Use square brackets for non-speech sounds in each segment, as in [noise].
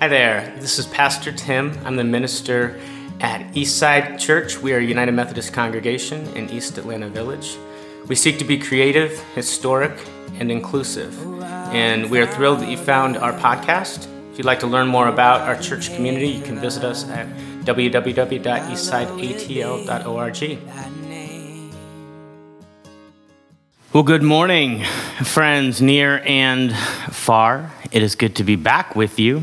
Hi there, this is Pastor Tim. I'm the minister at Eastside Church. We are a United Methodist congregation in East Atlanta Village. We seek to be creative, historic, and inclusive. And we are thrilled that you found our podcast. If you'd like to learn more about our church community, you can visit us at www.eastsideatl.org. Well, good morning, friends near and far. It is good to be back with you.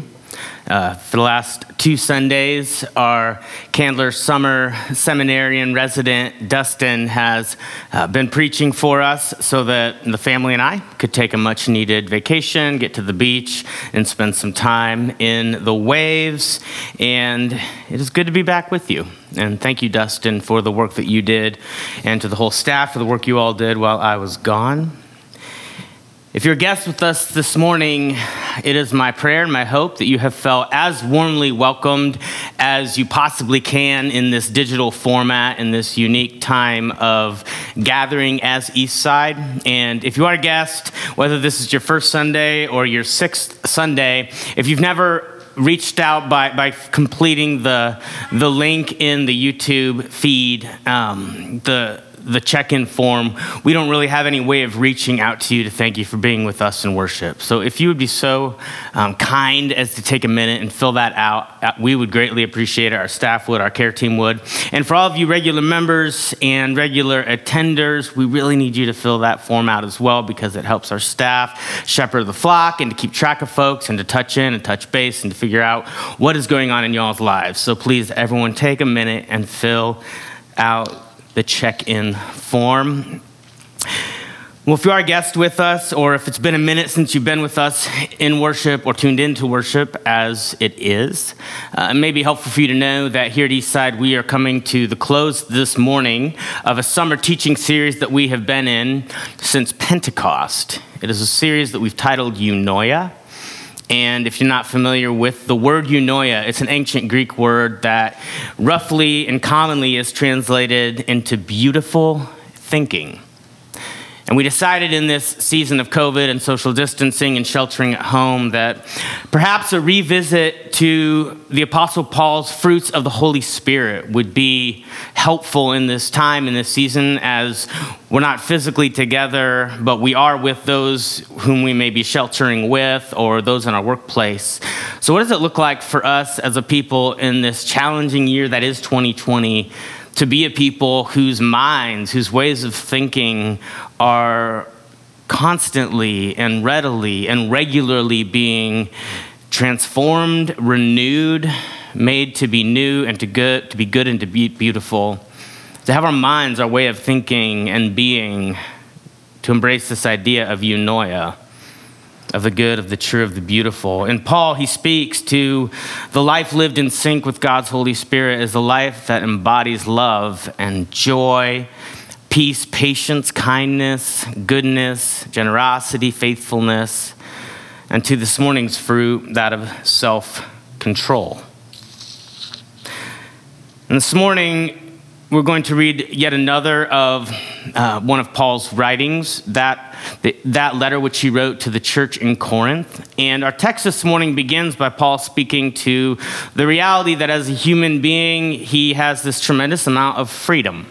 Uh, for the last two Sundays, our Candler Summer Seminarian resident, Dustin, has uh, been preaching for us so that the family and I could take a much needed vacation, get to the beach, and spend some time in the waves. And it is good to be back with you. And thank you, Dustin, for the work that you did, and to the whole staff for the work you all did while I was gone. If you're a guest with us this morning, it is my prayer and my hope that you have felt as warmly welcomed as you possibly can in this digital format in this unique time of gathering as Eastside. And if you are a guest, whether this is your first Sunday or your sixth Sunday, if you've never reached out by, by completing the, the link in the YouTube feed, um, the the check in form, we don't really have any way of reaching out to you to thank you for being with us in worship. So if you would be so um, kind as to take a minute and fill that out, uh, we would greatly appreciate it. Our staff would, our care team would. And for all of you regular members and regular attenders, we really need you to fill that form out as well because it helps our staff shepherd the flock and to keep track of folks and to touch in and touch base and to figure out what is going on in y'all's lives. So please, everyone, take a minute and fill out the check in form. Well, if you are a guest with us, or if it's been a minute since you've been with us in worship or tuned into worship as it is, uh, it may be helpful for you to know that here at Eastside, we are coming to the close this morning of a summer teaching series that we have been in since Pentecost. It is a series that we've titled Eunoia. And if you're not familiar with the word eunoia, it's an ancient Greek word that roughly and commonly is translated into beautiful thinking. And we decided in this season of COVID and social distancing and sheltering at home that perhaps a revisit to the Apostle Paul's fruits of the Holy Spirit would be helpful in this time, in this season, as we're not physically together, but we are with those whom we may be sheltering with or those in our workplace. So, what does it look like for us as a people in this challenging year that is 2020? to be a people whose minds, whose ways of thinking are constantly and readily and regularly being transformed, renewed, made to be new and to good, to be good and to be beautiful. To have our minds, our way of thinking and being, to embrace this idea of eunoia of the good, of the true, of the beautiful. And Paul, he speaks to the life lived in sync with God's Holy Spirit as the life that embodies love and joy, peace, patience, kindness, goodness, generosity, faithfulness, and to this morning's fruit, that of self control. And this morning, we're going to read yet another of uh, one of Paul's writings, that, that letter which he wrote to the church in Corinth. And our text this morning begins by Paul speaking to the reality that as a human being, he has this tremendous amount of freedom.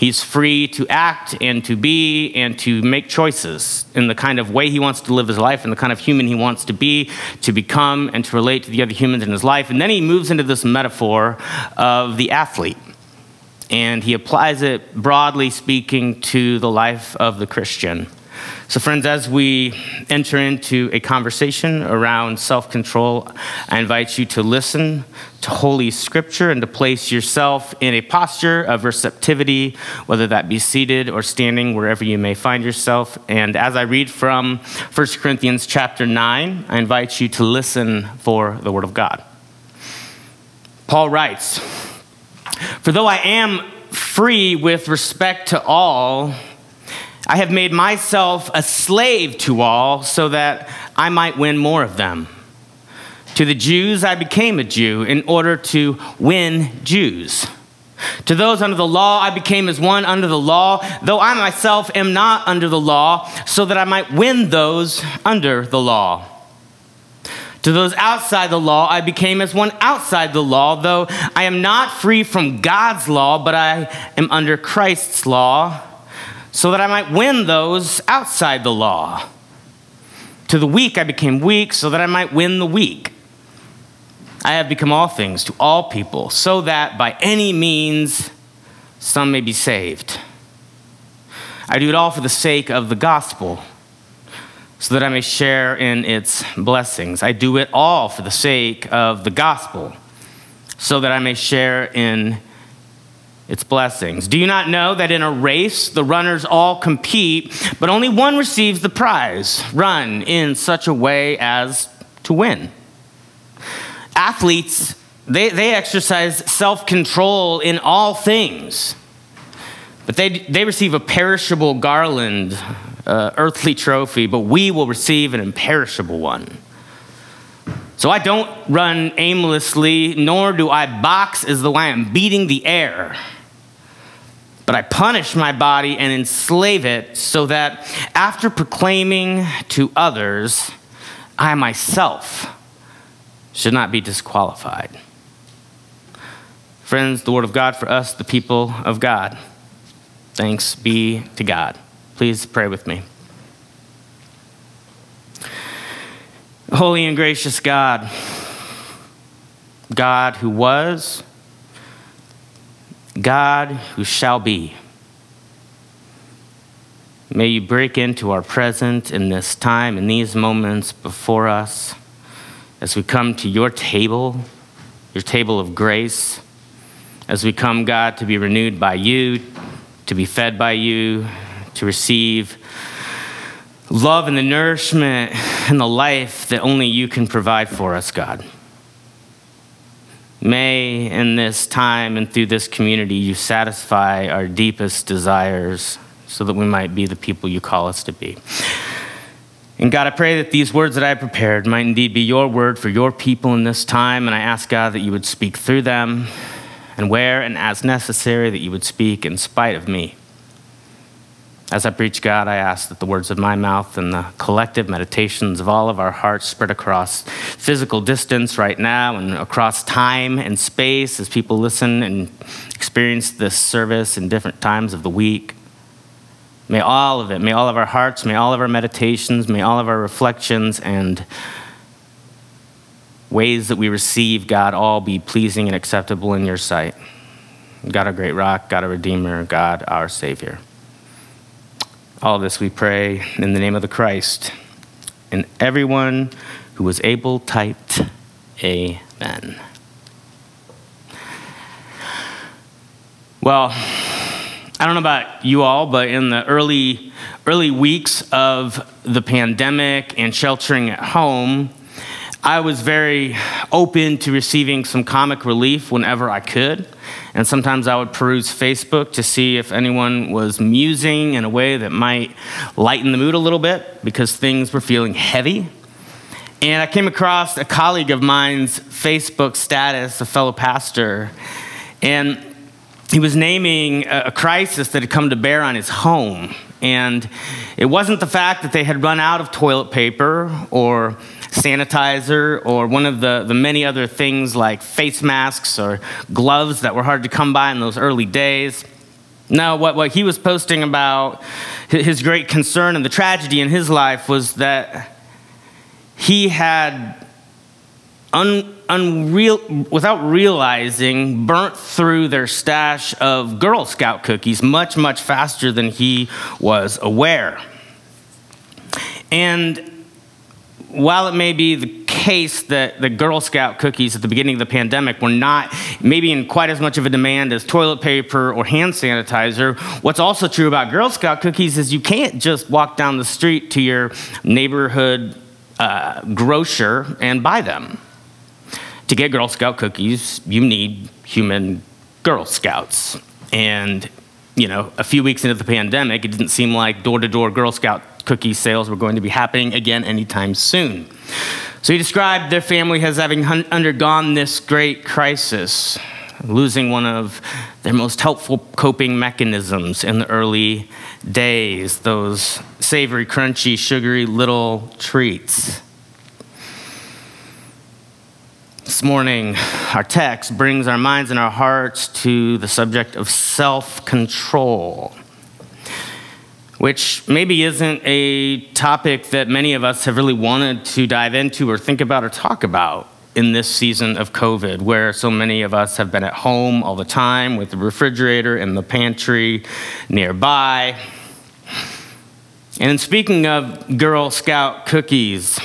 He's free to act and to be and to make choices in the kind of way he wants to live his life and the kind of human he wants to be, to become, and to relate to the other humans in his life. And then he moves into this metaphor of the athlete and he applies it broadly speaking to the life of the Christian. So, friends, as we enter into a conversation around self control, I invite you to listen to Holy Scripture and to place yourself in a posture of receptivity, whether that be seated or standing, wherever you may find yourself. And as I read from 1 Corinthians chapter 9, I invite you to listen for the Word of God. Paul writes, for though I am free with respect to all, I have made myself a slave to all so that I might win more of them. To the Jews, I became a Jew in order to win Jews. To those under the law, I became as one under the law, though I myself am not under the law, so that I might win those under the law. To those outside the law, I became as one outside the law, though I am not free from God's law, but I am under Christ's law, so that I might win those outside the law. To the weak, I became weak, so that I might win the weak. I have become all things to all people, so that by any means some may be saved. I do it all for the sake of the gospel so that I may share in its blessings. I do it all for the sake of the gospel, so that I may share in its blessings. Do you not know that in a race the runners all compete, but only one receives the prize? Run in such a way as to win. Athletes, they, they exercise self control in all things. But they, they receive a perishable garland uh, earthly trophy, but we will receive an imperishable one. So I don't run aimlessly, nor do I box as though I am beating the air. But I punish my body and enslave it so that after proclaiming to others, I myself should not be disqualified. Friends, the word of God for us, the people of God. Thanks be to God. Please pray with me. Holy and gracious God, God who was, God who shall be. May you break into our present in this time, in these moments before us, as we come to your table, your table of grace, as we come, God, to be renewed by you, to be fed by you, to receive love and the nourishment and the life that only you can provide for us, God. May in this time and through this community you satisfy our deepest desires so that we might be the people you call us to be. And God, I pray that these words that I prepared might indeed be your word for your people in this time. And I ask, God, that you would speak through them and where and as necessary that you would speak in spite of me. As I preach, God, I ask that the words of my mouth and the collective meditations of all of our hearts spread across physical distance right now and across time and space as people listen and experience this service in different times of the week. May all of it, may all of our hearts, may all of our meditations, may all of our reflections and ways that we receive, God, all be pleasing and acceptable in your sight. God, our great rock, God, our Redeemer, God, our Savior. All this we pray in the name of the Christ. And everyone who was able typed, Amen. Well, I don't know about you all, but in the early early weeks of the pandemic and sheltering at home, I was very open to receiving some comic relief whenever I could. And sometimes I would peruse Facebook to see if anyone was musing in a way that might lighten the mood a little bit because things were feeling heavy. And I came across a colleague of mine's Facebook status, a fellow pastor, and he was naming a crisis that had come to bear on his home. And it wasn't the fact that they had run out of toilet paper or sanitizer or one of the, the many other things like face masks or gloves that were hard to come by in those early days. No, what, what he was posting about his great concern and the tragedy in his life was that he had un, unreal, without realizing, burnt through their stash of Girl Scout cookies much, much faster than he was aware. And while it may be the case that the Girl Scout cookies at the beginning of the pandemic were not maybe in quite as much of a demand as toilet paper or hand sanitizer, what's also true about Girl Scout cookies is you can't just walk down the street to your neighborhood uh, grocer and buy them. To get Girl Scout cookies, you need human Girl Scouts. And, you know, a few weeks into the pandemic, it didn't seem like door to door Girl Scout cookie sales were going to be happening again anytime soon. So he described their family as having undergone this great crisis, losing one of their most helpful coping mechanisms in the early days, those savory, crunchy, sugary little treats. This morning, our text brings our minds and our hearts to the subject of self control, which maybe isn't a topic that many of us have really wanted to dive into or think about or talk about in this season of COVID, where so many of us have been at home all the time with the refrigerator and the pantry nearby. And speaking of Girl Scout cookies,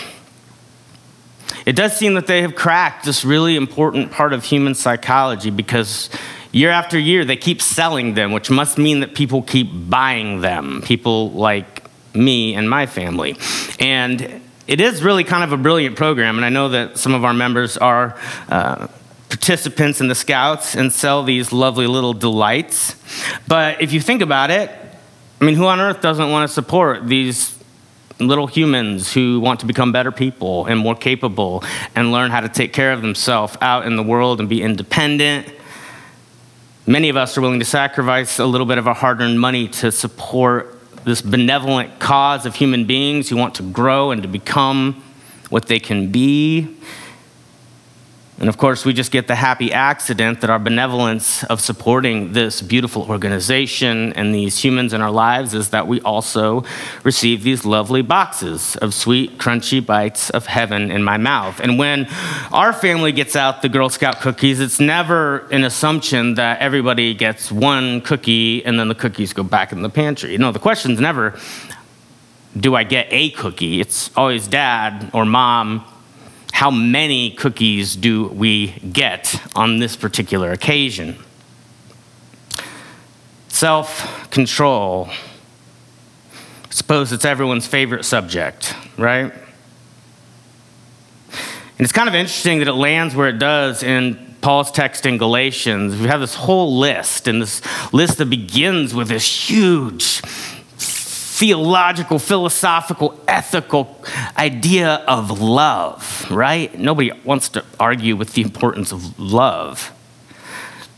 it does seem that they have cracked this really important part of human psychology because year after year they keep selling them, which must mean that people keep buying them, people like me and my family. And it is really kind of a brilliant program, and I know that some of our members are. Uh, participants in the scouts and sell these lovely little delights. But if you think about it, I mean, who on earth doesn't want to support these little humans who want to become better people and more capable and learn how to take care of themselves out in the world and be independent. Many of us are willing to sacrifice a little bit of our hard earned money to support this benevolent cause of human beings who want to grow and to become what they can be and of course, we just get the happy accident that our benevolence of supporting this beautiful organization and these humans in our lives is that we also receive these lovely boxes of sweet, crunchy bites of heaven in my mouth. And when our family gets out the Girl Scout cookies, it's never an assumption that everybody gets one cookie and then the cookies go back in the pantry. No, the question's never, do I get a cookie? It's always dad or mom how many cookies do we get on this particular occasion? Self control. Suppose it's everyone's favorite subject, right? And it's kind of interesting that it lands where it does in Paul's text in Galatians. We have this whole list, and this list that begins with this huge theological, philosophical, ethical idea of love, right? Nobody wants to argue with the importance of love.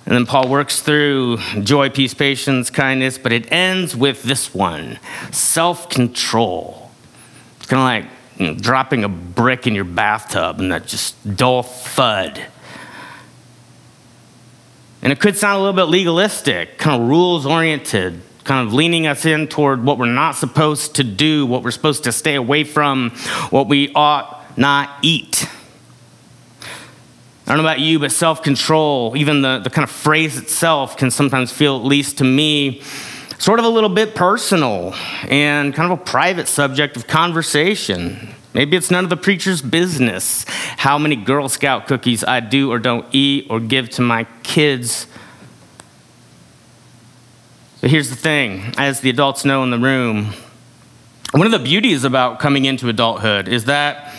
And then Paul works through joy, peace, patience, kindness, but it ends with this one self control. It's kind of like you know, dropping a brick in your bathtub and that just dull thud. And it could sound a little bit legalistic, kind of rules oriented, kind of leaning us in toward what we're not supposed to do, what we're supposed to stay away from, what we ought not eat. I don't know about you, but self control, even the, the kind of phrase itself, can sometimes feel, at least to me, sort of a little bit personal and kind of a private subject of conversation. Maybe it's none of the preacher's business how many Girl Scout cookies I do or don't eat or give to my kids but here's the thing as the adults know in the room, one of the beauties about coming into adulthood is that,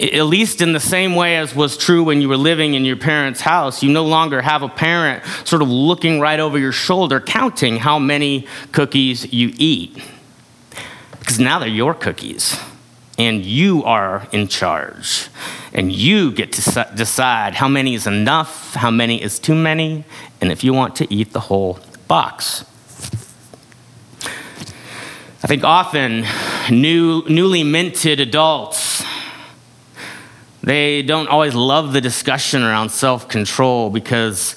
at least in the same way as was true when you were living in your parents' house, you no longer have a parent sort of looking right over your shoulder, counting how many cookies you eat. Because now they're your cookies, and you are in charge. And you get to decide how many is enough, how many is too many, and if you want to eat the whole box. I think often new, newly minted adults, they don't always love the discussion around self control because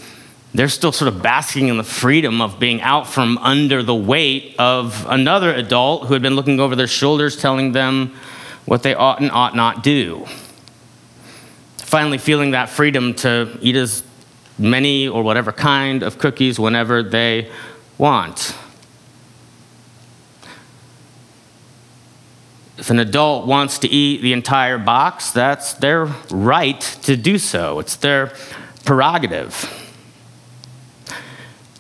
they're still sort of basking in the freedom of being out from under the weight of another adult who had been looking over their shoulders telling them what they ought and ought not do. Finally, feeling that freedom to eat as many or whatever kind of cookies whenever they want. If an adult wants to eat the entire box, that's their right to do so. It's their prerogative.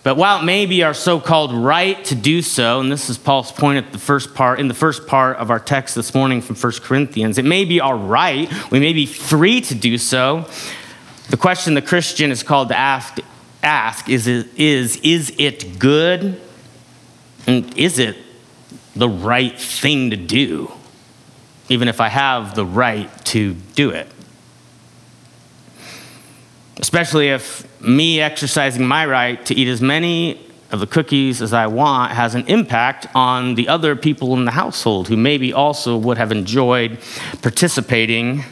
But while it may be our so-called right to do so, and this is Paul's point at the first part in the first part of our text this morning from 1 Corinthians, it may be our right, we may be free to do so, the question the Christian is called to ask, ask is, is, is it good? And is it the right thing to do, even if I have the right to do it? Especially if me exercising my right to eat as many of the cookies as I want has an impact on the other people in the household who maybe also would have enjoyed participating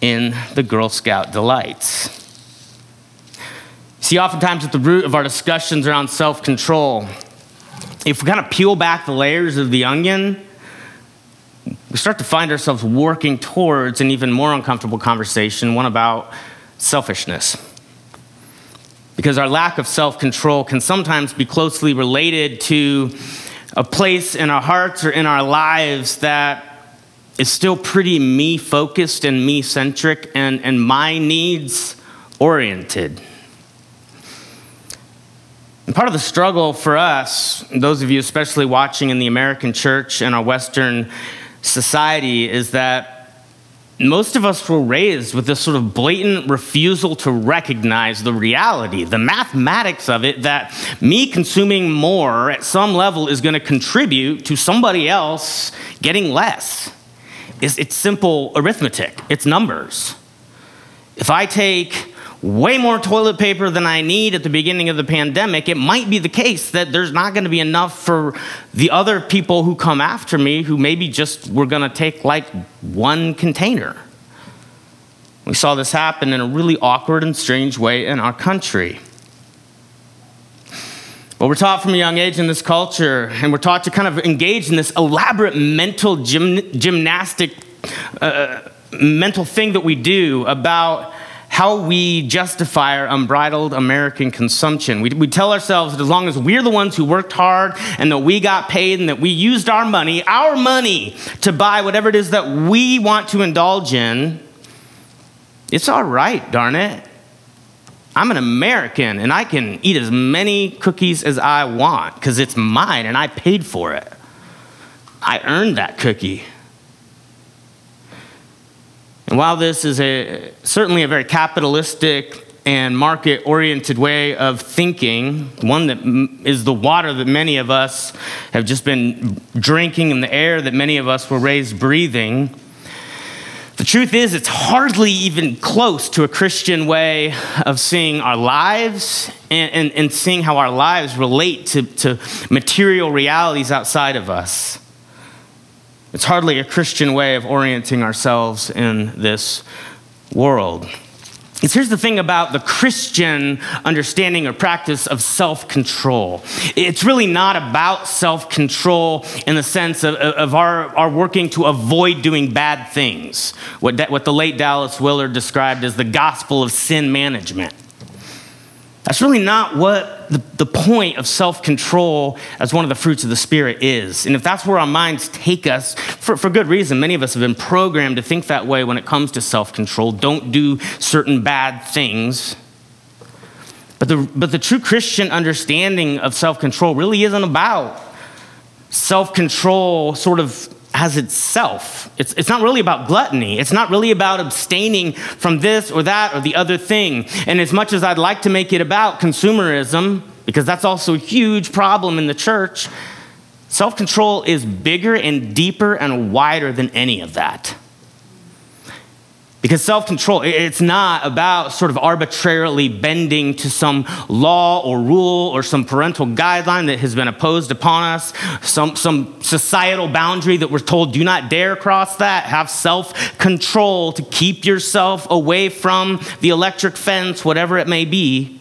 in the Girl Scout delights. See, oftentimes at the root of our discussions around self control, if we kind of peel back the layers of the onion, we start to find ourselves working towards an even more uncomfortable conversation, one about selfishness. Because our lack of self control can sometimes be closely related to a place in our hearts or in our lives that is still pretty me focused and me centric and, and my needs oriented. And part of the struggle for us, those of you especially watching in the American church and our Western society, is that most of us were raised with this sort of blatant refusal to recognize the reality, the mathematics of it, that me consuming more at some level is going to contribute to somebody else getting less. It's, it's simple arithmetic, it's numbers. If I take way more toilet paper than I need at the beginning of the pandemic, it might be the case that there's not going to be enough for the other people who come after me who maybe just were going to take like one container. We saw this happen in a really awkward and strange way in our country. But we're taught from a young age in this culture, and we're taught to kind of engage in this elaborate mental gym, gymnastic, uh, mental thing that we do about how we justify our unbridled American consumption. We, we tell ourselves that as long as we're the ones who worked hard and that we got paid and that we used our money, our money, to buy whatever it is that we want to indulge in, it's all right, darn it. I'm an American and I can eat as many cookies as I want because it's mine and I paid for it. I earned that cookie. And while this is a, certainly a very capitalistic and market oriented way of thinking, one that is the water that many of us have just been drinking and the air that many of us were raised breathing, truth is, it's hardly even close to a Christian way of seeing our lives and, and, and seeing how our lives relate to, to material realities outside of us. It's hardly a Christian way of orienting ourselves in this world. Here's the thing about the Christian understanding or practice of self control. It's really not about self control in the sense of, of our, our working to avoid doing bad things, what, what the late Dallas Willard described as the gospel of sin management. That's really not what the, the point of self control as one of the fruits of the Spirit is. And if that's where our minds take us, for, for good reason, many of us have been programmed to think that way when it comes to self control. Don't do certain bad things. But the, but the true Christian understanding of self control really isn't about self control sort of as itself. It's, it's not really about gluttony. It's not really about abstaining from this or that or the other thing. And as much as I'd like to make it about consumerism, because that's also a huge problem in the church, self control is bigger and deeper and wider than any of that. Because self control, it's not about sort of arbitrarily bending to some law or rule or some parental guideline that has been imposed upon us, some, some societal boundary that we're told do not dare cross that. Have self control to keep yourself away from the electric fence, whatever it may be.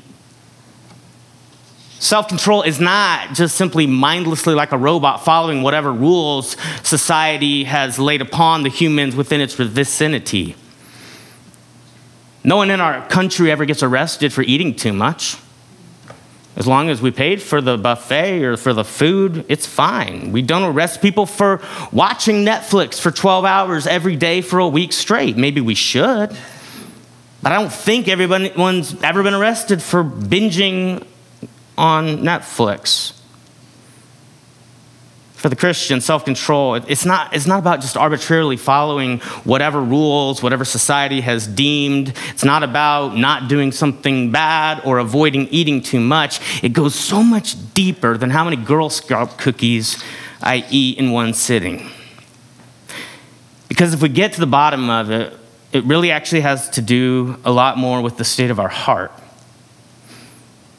Self control is not just simply mindlessly like a robot following whatever rules society has laid upon the humans within its vicinity. No one in our country ever gets arrested for eating too much. As long as we paid for the buffet or for the food, it's fine. We don't arrest people for watching Netflix for 12 hours every day for a week straight. Maybe we should. But I don't think everyone's ever been arrested for binging on Netflix for the Christian, self control, it's not, it's not about just arbitrarily following whatever rules, whatever society has deemed. It's not about not doing something bad or avoiding eating too much. It goes so much deeper than how many Girl Scout cookies I eat in one sitting. Because if we get to the bottom of it, it really actually has to do a lot more with the state of our heart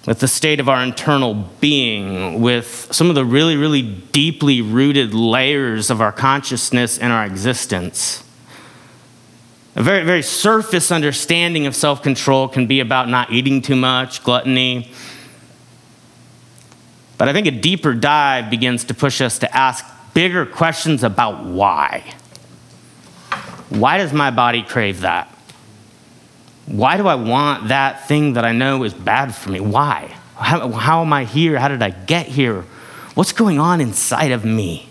with the state of our internal being, with some of the really, really deeply rooted layers of our consciousness and our existence. A very, very surface understanding of self control can be about not eating too much, gluttony. But I think a deeper dive begins to push us to ask bigger questions about why. Why does my body crave that? Why do I want that thing that I know is bad for me? Why? How, how am I here? How did I get here? What's going on inside of me?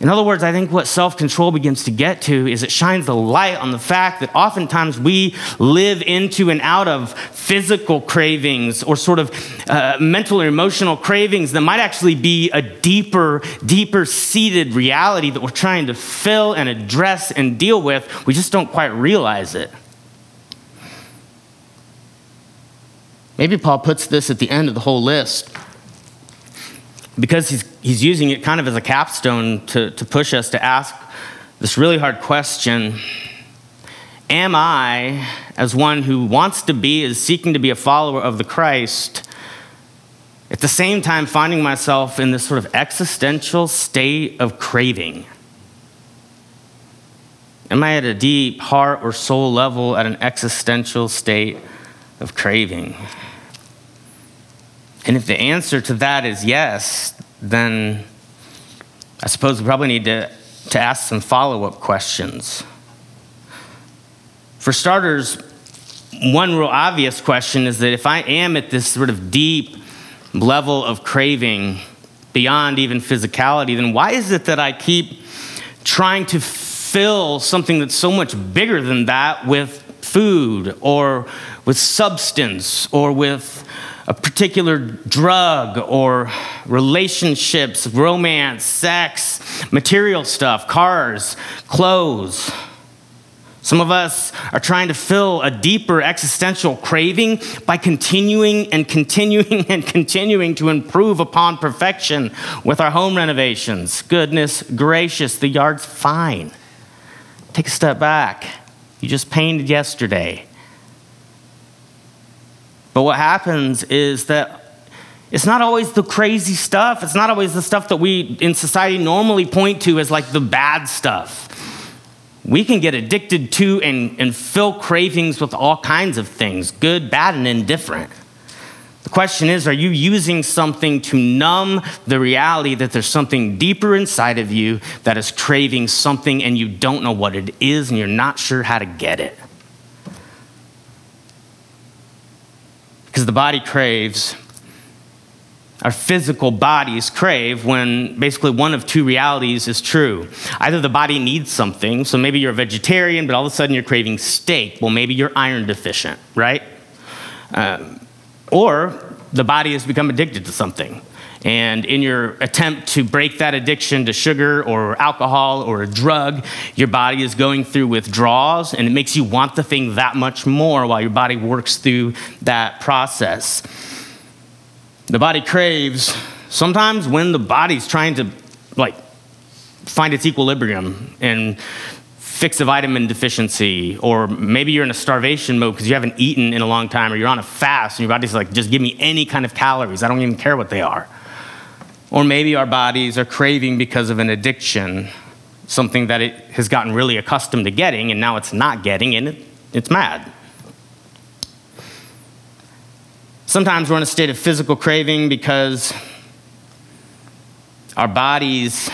In other words, I think what self control begins to get to is it shines the light on the fact that oftentimes we live into and out of physical cravings or sort of uh, mental or emotional cravings that might actually be a deeper, deeper seated reality that we're trying to fill and address and deal with. We just don't quite realize it. Maybe Paul puts this at the end of the whole list because he's, he's using it kind of as a capstone to, to push us to ask this really hard question Am I, as one who wants to be, is seeking to be a follower of the Christ, at the same time finding myself in this sort of existential state of craving? Am I at a deep heart or soul level at an existential state of craving? And if the answer to that is yes, then I suppose we probably need to, to ask some follow up questions. For starters, one real obvious question is that if I am at this sort of deep level of craving beyond even physicality, then why is it that I keep trying to fill something that's so much bigger than that with food or with substance or with a particular drug or relationships, romance, sex, material stuff, cars, clothes. Some of us are trying to fill a deeper existential craving by continuing and continuing [laughs] and continuing to improve upon perfection with our home renovations. Goodness gracious, the yard's fine. Take a step back. You just painted yesterday. But what happens is that it's not always the crazy stuff. It's not always the stuff that we in society normally point to as like the bad stuff. We can get addicted to and, and fill cravings with all kinds of things good, bad, and indifferent. The question is are you using something to numb the reality that there's something deeper inside of you that is craving something and you don't know what it is and you're not sure how to get it? Because the body craves. Our physical bodies crave when basically one of two realities is true. Either the body needs something, so maybe you're a vegetarian, but all of a sudden you're craving steak. Well, maybe you're iron deficient, right? Um, or the body has become addicted to something. And in your attempt to break that addiction to sugar or alcohol or a drug, your body is going through withdrawals and it makes you want the thing that much more while your body works through that process. The body craves sometimes when the body's trying to like find its equilibrium and fix a vitamin deficiency, or maybe you're in a starvation mode because you haven't eaten in a long time, or you're on a fast and your body's like, just give me any kind of calories. I don't even care what they are. Or maybe our bodies are craving because of an addiction, something that it has gotten really accustomed to getting and now it's not getting and it, it's mad. Sometimes we're in a state of physical craving because our bodies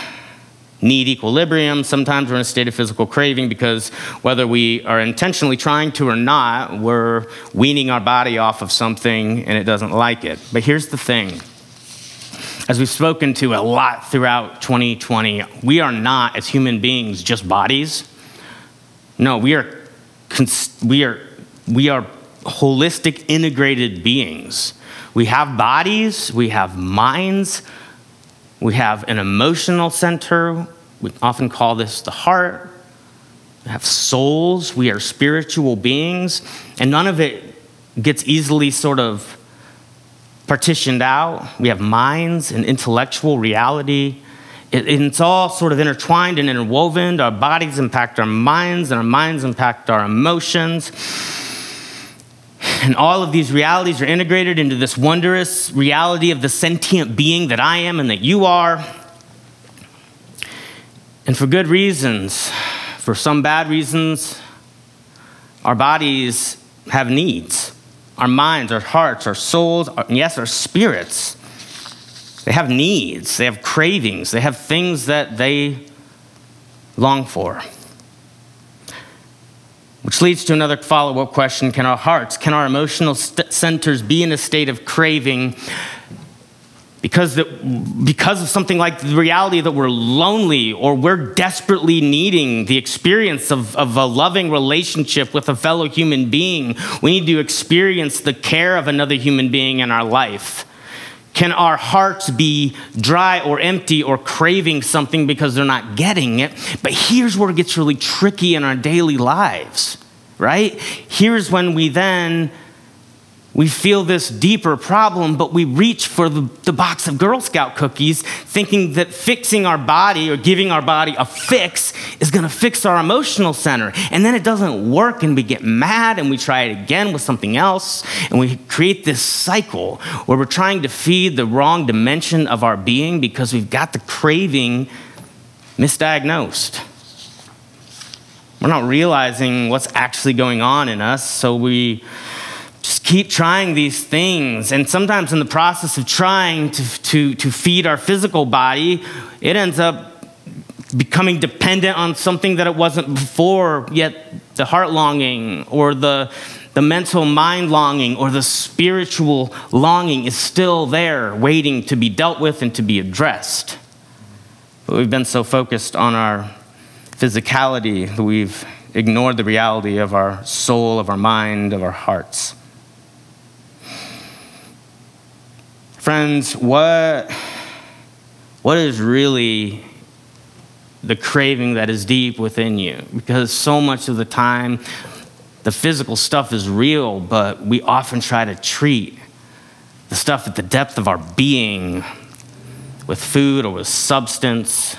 need equilibrium. Sometimes we're in a state of physical craving because whether we are intentionally trying to or not, we're weaning our body off of something and it doesn't like it. But here's the thing as we've spoken to a lot throughout 2020, we are not, as human beings, just bodies. No, we are, we are, we are holistic, integrated beings. We have bodies, we have minds, we have an emotional center. We often call this the heart. We have souls, we are spiritual beings, and none of it gets easily sort of partitioned out. We have minds and intellectual reality. It, it's all sort of intertwined and interwoven. Our bodies impact our minds, and our minds impact our emotions. And all of these realities are integrated into this wondrous reality of the sentient being that I am and that you are. And for good reasons. for some bad reasons, our bodies have needs. Our minds, our hearts, our souls, our, yes, our spirits. They have needs, they have cravings, they have things that they long for. Which leads to another follow up question Can our hearts, can our emotional st- centers be in a state of craving because, the, because of something like the reality that we're lonely or we're desperately needing the experience of, of a loving relationship with a fellow human being. We need to experience the care of another human being in our life. Can our hearts be dry or empty or craving something because they're not getting it? But here's where it gets really tricky in our daily lives, right? Here's when we then we feel this deeper problem, but we reach for the, the, box of Girl Scout cookies, thinking that fixing our body or giving our body a fix is gonna fix our emotional center. And then it doesn't work, and we get mad and we try it again with something else. And we create this cycle where we're trying to feed the wrong dimension of our being because we've got the craving misdiagnosed. We're not realizing what's actually going on in us, so we just keep trying these things. And sometimes, in the process of trying to, to, to feed our physical body, it ends up becoming dependent on something that it wasn't before, yet the heart longing or the, the mental mind longing or the spiritual longing is still there, waiting to be dealt with and to be addressed. But we've been so focused on our physicality that we've ignored the reality of our soul, of our mind, of our hearts. Friends, what, what is really the craving that is deep within you? Because so much of the time, the physical stuff is real, but we often try to treat the stuff at the depth of our being with food or with substance,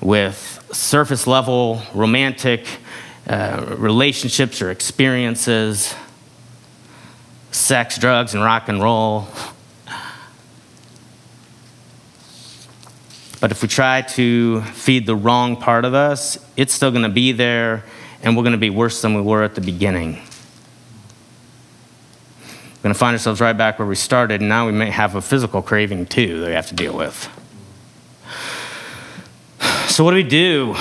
with surface level romantic uh, relationships or experiences, sex, drugs, and rock and roll. But if we try to feed the wrong part of us, it's still going to be there, and we're going to be worse than we were at the beginning. We're going to find ourselves right back where we started, and now we may have a physical craving too that we have to deal with. So, what do we do?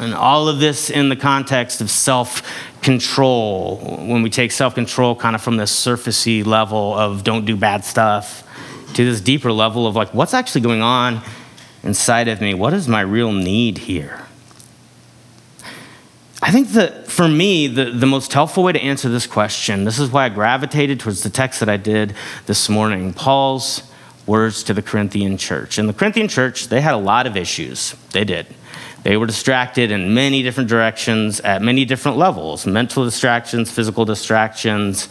And all of this in the context of self control, when we take self control kind of from this surfacey level of don't do bad stuff to this deeper level of like, what's actually going on inside of me? What is my real need here? I think that for me, the, the most helpful way to answer this question, this is why I gravitated towards the text that I did this morning Paul's words to the Corinthian church. In the Corinthian church, they had a lot of issues. They did. They were distracted in many different directions at many different levels mental distractions, physical distractions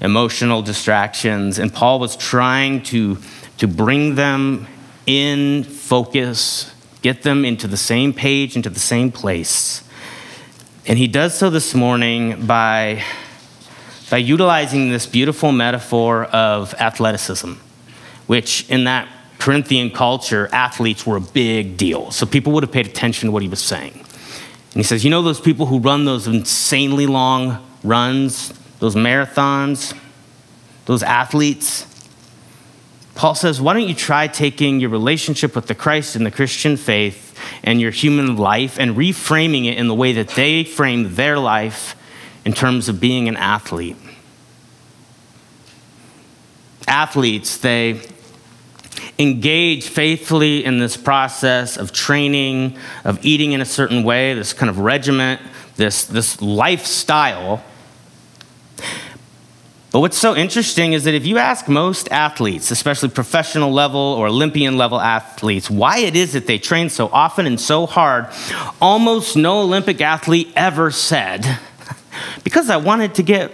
emotional distractions. And Paul was trying to, to bring them in focus, get them into the same page, into the same place. And he does so this morning by, by utilizing this beautiful metaphor of athleticism, which in that Corinthian culture, athletes were a big deal. So people would have paid attention to what he was saying. And he says, You know those people who run those insanely long runs? Those marathons, those athletes. Paul says, why don't you try taking your relationship with the Christ and the Christian faith and your human life and reframing it in the way that they frame their life in terms of being an athlete? Athletes, they engage faithfully in this process of training, of eating in a certain way, this kind of regiment, this, this lifestyle but what's so interesting is that if you ask most athletes, especially professional level or Olympian level athletes, why it is that they train so often and so hard, almost no Olympic athlete ever said, [laughs] because I wanted to get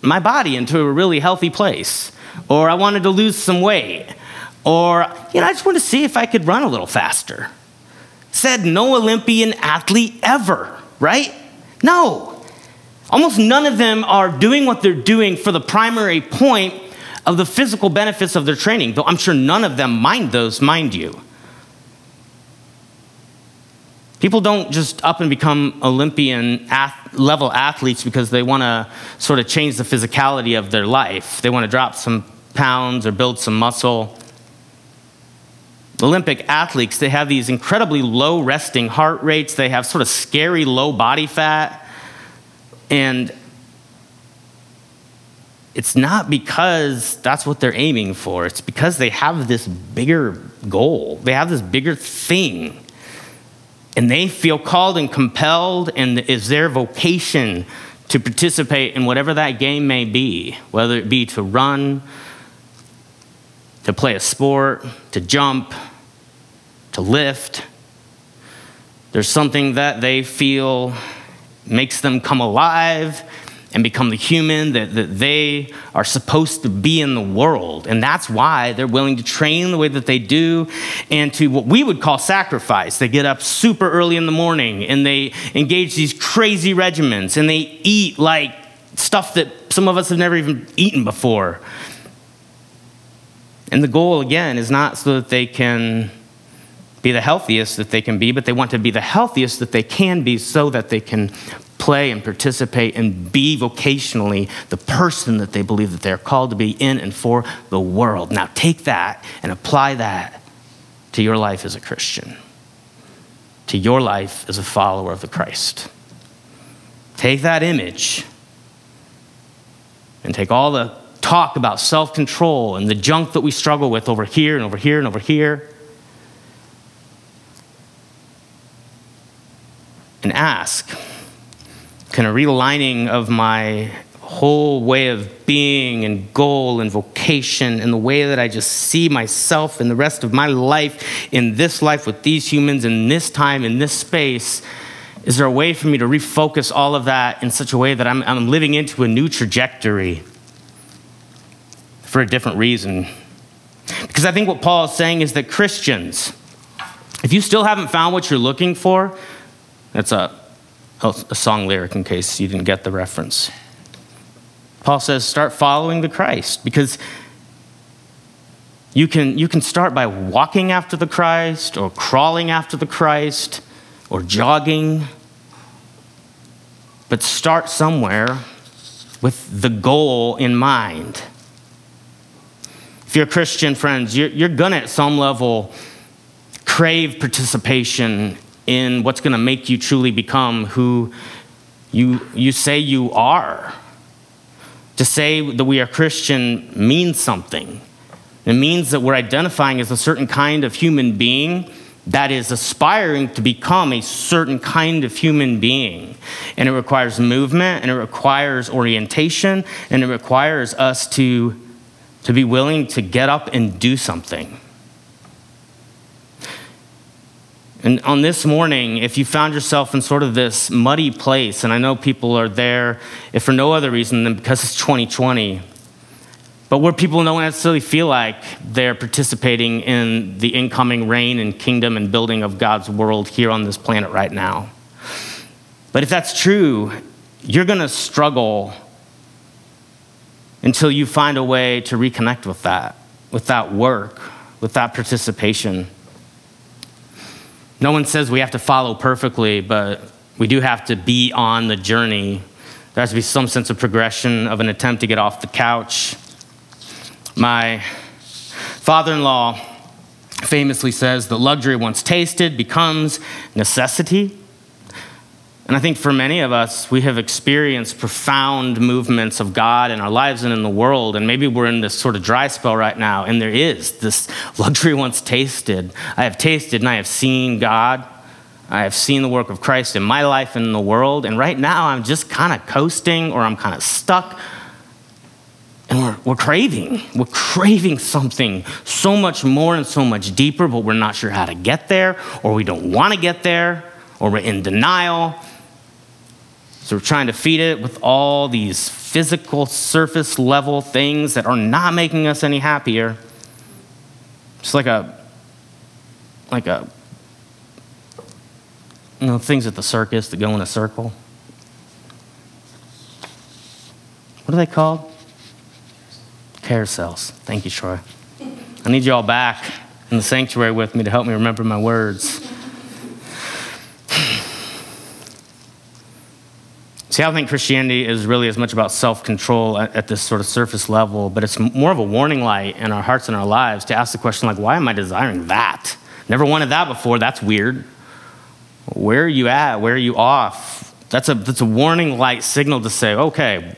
my body into a really healthy place, or I wanted to lose some weight, or, you know, I just wanted to see if I could run a little faster. Said no Olympian athlete ever, right? No. Almost none of them are doing what they're doing for the primary point of the physical benefits of their training, though I'm sure none of them mind those, mind you. People don't just up and become Olympian level athletes because they want to sort of change the physicality of their life. They want to drop some pounds or build some muscle. Olympic athletes, they have these incredibly low resting heart rates. They have sort of scary low body fat. And it's not because that's what they're aiming for. It's because they have this bigger goal. They have this bigger thing. And they feel called and compelled, and is their vocation to participate in whatever that game may be, whether it be to run, to play a sport, to jump, to lift. There's something that they feel makes them come alive and become the human that, that they are supposed to be in the world. And that's why they're willing to train the way that they do and to what we would call sacrifice. They get up super early in the morning and they engage these crazy regimens and they eat like stuff that some of us have never even eaten before. And the goal, again, is not so that they can be the healthiest that they can be, but they want to be the healthiest that they can be so that they can play and participate and be vocationally the person that they believe that they're called to be in and for the world. Now take that and apply that to your life as a Christian, to your life as a follower of the Christ. Take that image and take all the talk about self control and the junk that we struggle with over here and over here and over here and ask can a realigning of my whole way of being and goal and vocation and the way that I just see myself and the rest of my life in this life with these humans in this time, in this space, is there a way for me to refocus all of that in such a way that I'm, I'm living into a new trajectory for a different reason? Because I think what Paul is saying is that Christians, if you still haven't found what you're looking for, that's a a song lyric in case you didn't get the reference. Paul says, start following the Christ because you can, you can start by walking after the Christ or crawling after the Christ or jogging, but start somewhere with the goal in mind. If you're Christian, friends, you're, you're going to at some level crave participation in what's going to make you truly become who you, you say you are. To say that we are Christian means something. It means that we're identifying as a certain kind of human being that is aspiring to become a certain kind of human being. And it requires movement, and it requires orientation, and it requires us to, to be willing to get up and do something. And on this morning, if you found yourself in sort of this muddy place, and I know people are there if for no other reason than because it's 2020, but where people don't necessarily feel like they're participating in the incoming reign and kingdom and building of God's world here on this planet right now. But if that's true, you're going to struggle until you find a way to reconnect with that, with that work, with that participation. No one says we have to follow perfectly, but we do have to be on the journey. There has to be some sense of progression, of an attempt to get off the couch. My father in law famously says that luxury once tasted becomes necessity. And I think for many of us, we have experienced profound movements of God in our lives and in the world. And maybe we're in this sort of dry spell right now. And there is this [laughs] luxury once tasted. I have tasted and I have seen God. I have seen the work of Christ in my life and in the world. And right now, I'm just kind of coasting or I'm kind of stuck. And we're, we're craving. We're craving something so much more and so much deeper, but we're not sure how to get there, or we don't want to get there, or we're in denial. So we're trying to feed it with all these physical, surface level things that are not making us any happier. Just like a, like a, you know, things at the circus that go in a circle. What are they called? Carousels. Thank you, Troy. I need you all back in the sanctuary with me to help me remember my words. See, I think Christianity is really as much about self control at, at, this sort of surface level, but it's more of a warning light in our hearts and our lives to ask the question, like, why am I desiring that? Never wanted that before. That's weird. Where are you at? Where are you off? That's a, that's a warning light signal to say, okay,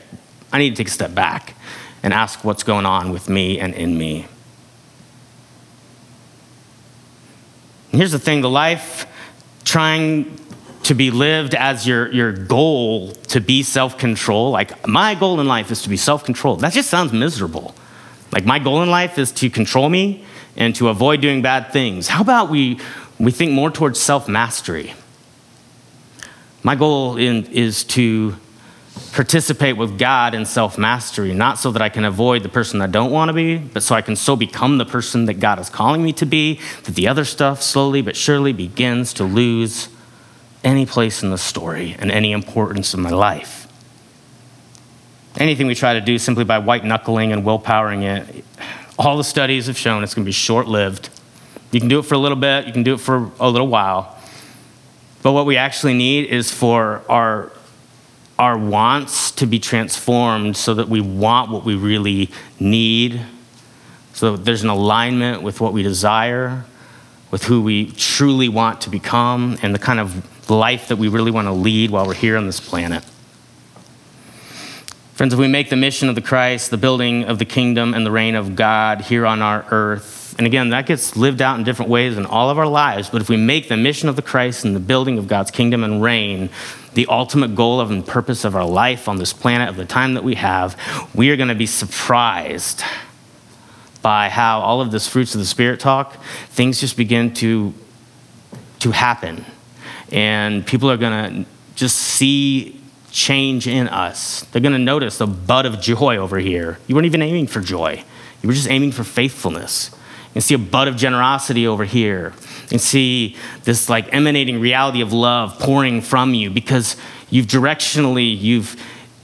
I need to take a step back and ask what's going on with me and in me. And here's the thing the life trying to be lived as your, your goal to be self control. Like, my goal in life is to be self controlled. That just sounds miserable. Like, my goal in life is to control me and to avoid doing bad things. How about we, we think more towards self mastery? My goal in, is to participate with God in self mastery, not so that I can avoid the person I don't want to be, but so I can so become the person that God is calling me to be, that the other stuff slowly but surely begins to lose any place in the story and any importance in my life. Anything we try to do simply by white knuckling and willpowering it, all the studies have shown it's going to be short lived. You can do it for a little bit, you can do it for a little while. But what we actually need is for our, our wants to be transformed so that we want what we really need, so there's an alignment with what we desire, with who we truly want to become, and the kind of life that we really want to lead while we're here on this planet. Friends, if we make the mission of the Christ, the building of the kingdom and the reign of God here on our earth, and again, that gets lived out in different ways in all of our lives, but if we make the mission of the Christ and the building of God's kingdom and reign the ultimate goal of and purpose of our life on this planet, of the time that we have, we are going to be surprised by how all of this fruits of the Spirit talk, things just begin to, to happen and people are going to just see change in us. They're going to notice the bud of joy over here. You weren't even aiming for joy, you were just aiming for faithfulness. You see a bud of generosity over here. and see this like emanating reality of love pouring from you because you've directionally, you've,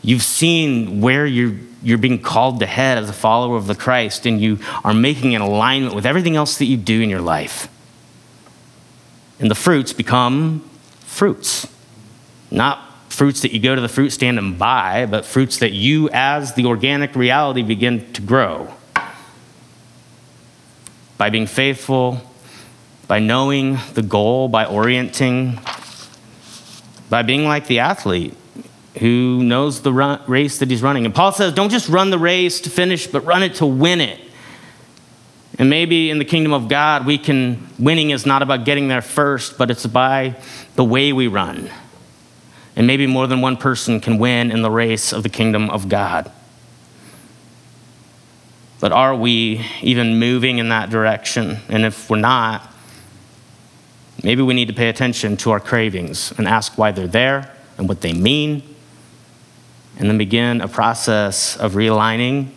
you've seen where you're, you're being called to head as a follower of the Christ and you are making an alignment with everything else that you do in your life. And the fruits become fruits. Not fruits that you go to the fruit stand and buy, but fruits that you, as the organic reality, begin to grow. By being faithful, by knowing the goal, by orienting, by being like the athlete who knows the run, race that he's running. And Paul says, don't just run the race to finish, but run it to win it. And maybe in the kingdom of God, we can, winning is not about getting there first, but it's by the way we run. And maybe more than one person can win in the race of the kingdom of God. But are we even moving in that direction? And if we're not, maybe we need to pay attention to our cravings and ask why they're there and what they mean, and then begin a process of realigning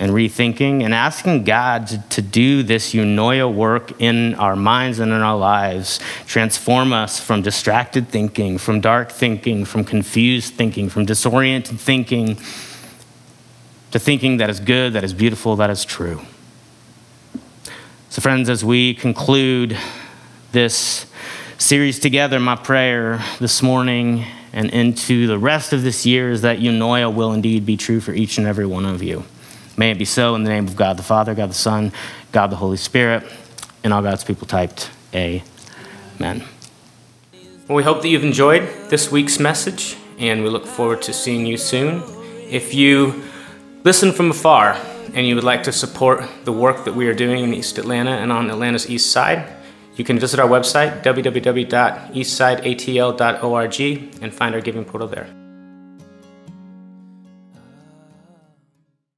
and rethinking and asking God to, do this eunoia work in our minds and in our lives, transform us from distracted thinking, from dark thinking, from confused thinking, from disoriented thinking, to thinking that is good, that is beautiful, that is true. So, friends, as we conclude this series together, my prayer this morning and into the rest of this year is that eunoia will indeed be true for each and every one of you. May it be so in the name of God the Father, God the Son, God the Holy Spirit, and all God's people typed, Amen. Well, we hope that you've enjoyed this week's message, and we look forward to seeing you soon. If you listen from afar and you would like to support the work that we are doing in East Atlanta and on Atlanta's East Side, you can visit our website, www.eastsideatl.org, and find our giving portal there.